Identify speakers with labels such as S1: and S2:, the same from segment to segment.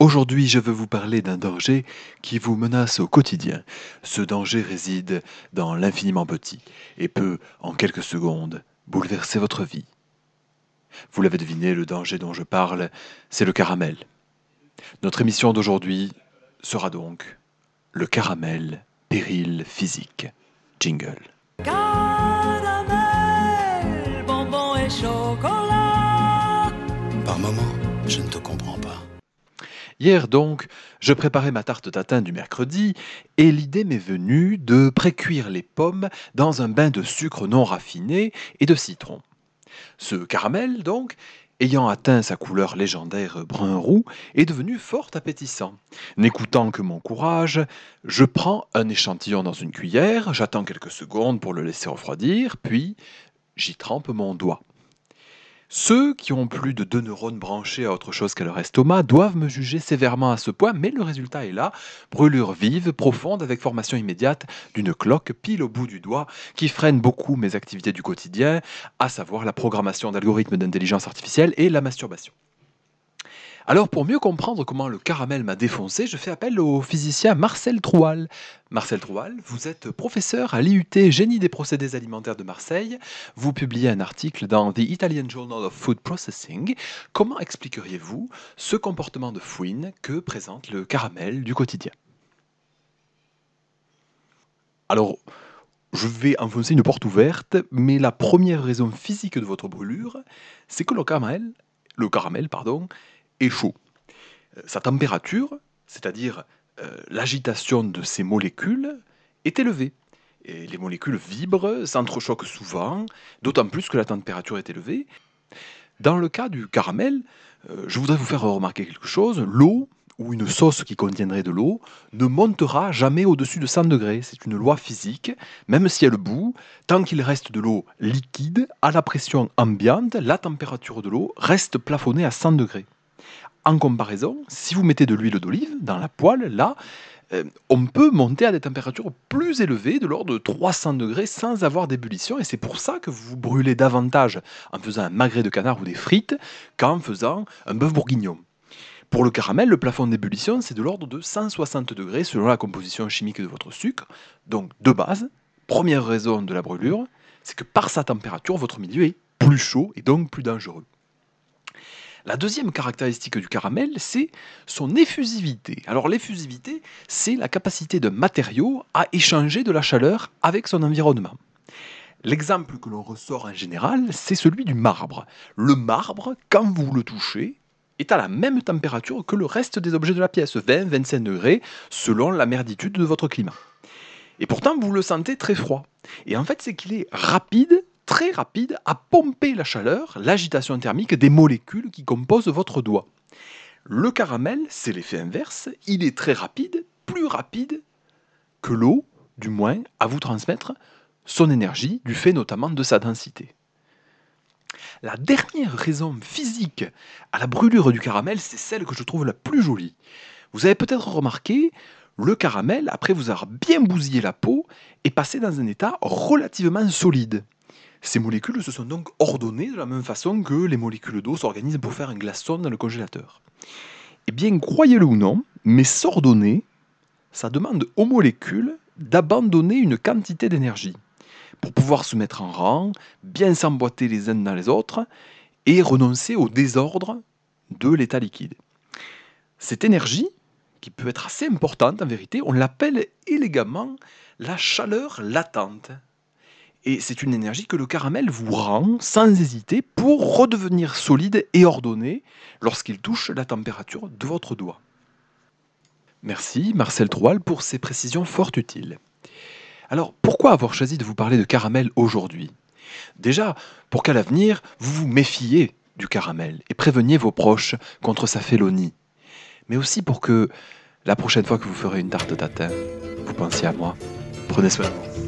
S1: Aujourd'hui, je veux vous parler d'un danger qui vous menace au quotidien. Ce danger réside dans l'infiniment petit et peut, en quelques secondes, bouleverser votre vie. Vous l'avez deviné, le danger dont je parle, c'est le caramel. Notre émission d'aujourd'hui sera donc le caramel, péril physique. Jingle.
S2: Caramel, bonbon et chocolat.
S3: Par moment, je ne te comprends pas.
S1: Hier donc, je préparais ma tarte tatin du mercredi et l'idée m'est venue de précuire les pommes dans un bain de sucre non raffiné et de citron. Ce caramel donc, ayant atteint sa couleur légendaire brun-roux, est devenu fort appétissant. N'écoutant que mon courage, je prends un échantillon dans une cuillère, j'attends quelques secondes pour le laisser refroidir, puis j'y trempe mon doigt. Ceux qui ont plus de deux neurones branchés à autre chose qu'à leur estomac doivent me juger sévèrement à ce point, mais le résultat est là, brûlure vive, profonde, avec formation immédiate d'une cloque pile au bout du doigt, qui freine beaucoup mes activités du quotidien, à savoir la programmation d'algorithmes d'intelligence artificielle et la masturbation. Alors pour mieux comprendre comment le caramel m'a défoncé, je fais appel au physicien Marcel Troual. Marcel Troual, vous êtes professeur à l'IUT Génie des procédés alimentaires de Marseille. Vous publiez un article dans The Italian Journal of Food Processing. Comment expliqueriez-vous ce comportement de fouine que présente le caramel du quotidien? Alors, je vais enfoncer une porte ouverte, mais la première raison physique de votre brûlure, c'est que le caramel, le caramel pardon, chaud. Euh, Sa température, c'est-à-dire euh, l'agitation de ces molécules, est élevée. Et les molécules vibrent, s'entrechoquent souvent, d'autant plus que la température est élevée. Dans le cas du caramel, euh, je voudrais vous faire remarquer quelque chose. L'eau ou une sauce qui contiendrait de l'eau ne montera jamais au-dessus de 100 degrés. C'est une loi physique. Même si elle bout, tant qu'il reste de l'eau liquide, à la pression ambiante, la température de l'eau reste plafonnée à 100 degrés. En comparaison, si vous mettez de l'huile d'olive dans la poêle, là, euh, on peut monter à des températures plus élevées, de l'ordre de 300 degrés, sans avoir d'ébullition. Et c'est pour ça que vous brûlez davantage en faisant un magret de canard ou des frites qu'en faisant un bœuf bourguignon. Pour le caramel, le plafond d'ébullition, c'est de l'ordre de 160 degrés selon la composition chimique de votre sucre. Donc, de base, première raison de la brûlure, c'est que par sa température, votre milieu est plus chaud et donc plus dangereux. La deuxième caractéristique du caramel, c'est son effusivité. Alors l'effusivité, c'est la capacité d'un matériau à échanger de la chaleur avec son environnement. L'exemple que l'on ressort en général, c'est celui du marbre. Le marbre, quand vous le touchez, est à la même température que le reste des objets de la pièce, 20-25 degrés, selon la merditude de votre climat. Et pourtant, vous le sentez très froid. Et en fait, c'est qu'il est rapide rapide à pomper la chaleur, l'agitation thermique des molécules qui composent votre doigt. Le caramel, c'est l'effet inverse, il est très rapide, plus rapide que l'eau, du moins, à vous transmettre son énergie, du fait notamment de sa densité. La dernière raison physique à la brûlure du caramel, c'est celle que je trouve la plus jolie. Vous avez peut-être remarqué, le caramel, après vous avoir bien bousillé la peau, est passé dans un état relativement solide. Ces molécules se sont donc ordonnées de la même façon que les molécules d'eau s'organisent pour faire un glaçon dans le congélateur. Eh bien, croyez-le ou non, mais s'ordonner, ça demande aux molécules d'abandonner une quantité d'énergie pour pouvoir se mettre en rang, bien s'emboîter les uns dans les autres et renoncer au désordre de l'état liquide. Cette énergie, qui peut être assez importante en vérité, on l'appelle élégamment la chaleur latente. Et c'est une énergie que le caramel vous rend sans hésiter pour redevenir solide et ordonné lorsqu'il touche la température de votre doigt. Merci Marcel Troual pour ces précisions fort utiles. Alors pourquoi avoir choisi de vous parler de caramel aujourd'hui? Déjà, pour qu'à l'avenir, vous vous méfiez du caramel et préveniez vos proches contre sa félonie. Mais aussi pour que la prochaine fois que vous ferez une tarte tatin, vous pensiez à moi. Prenez soin de vous.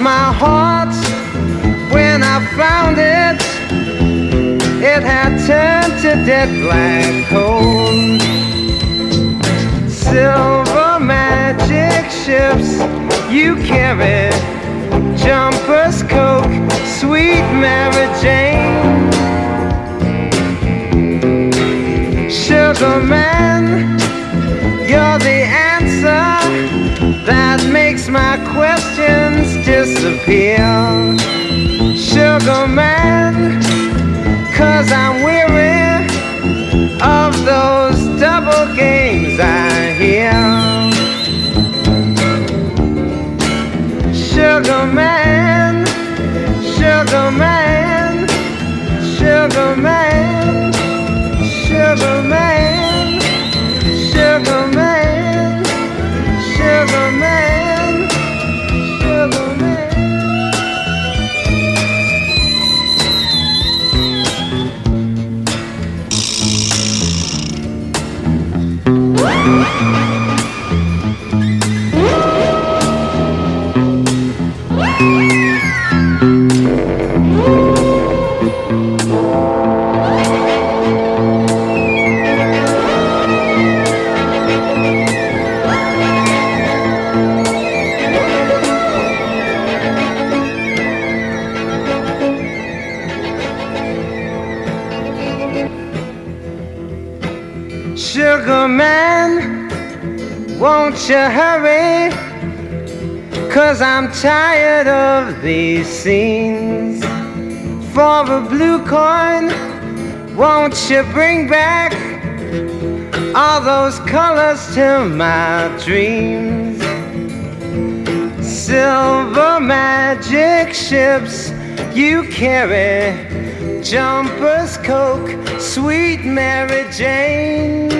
S4: My heart when I found it. It had turned to dead black coal. Silver magic ships you carry. Jumpers, Coke, sweet Mary Jane. Sugar man, you're the answer that makes my questions disappear. Sugar man, cause I'm weary of those double games Won't you hurry? Cause I'm tired of these scenes. For a blue coin, won't you bring back all those colors to my dreams? Silver magic ships you carry. Jumpers, Coke, sweet Mary Jane.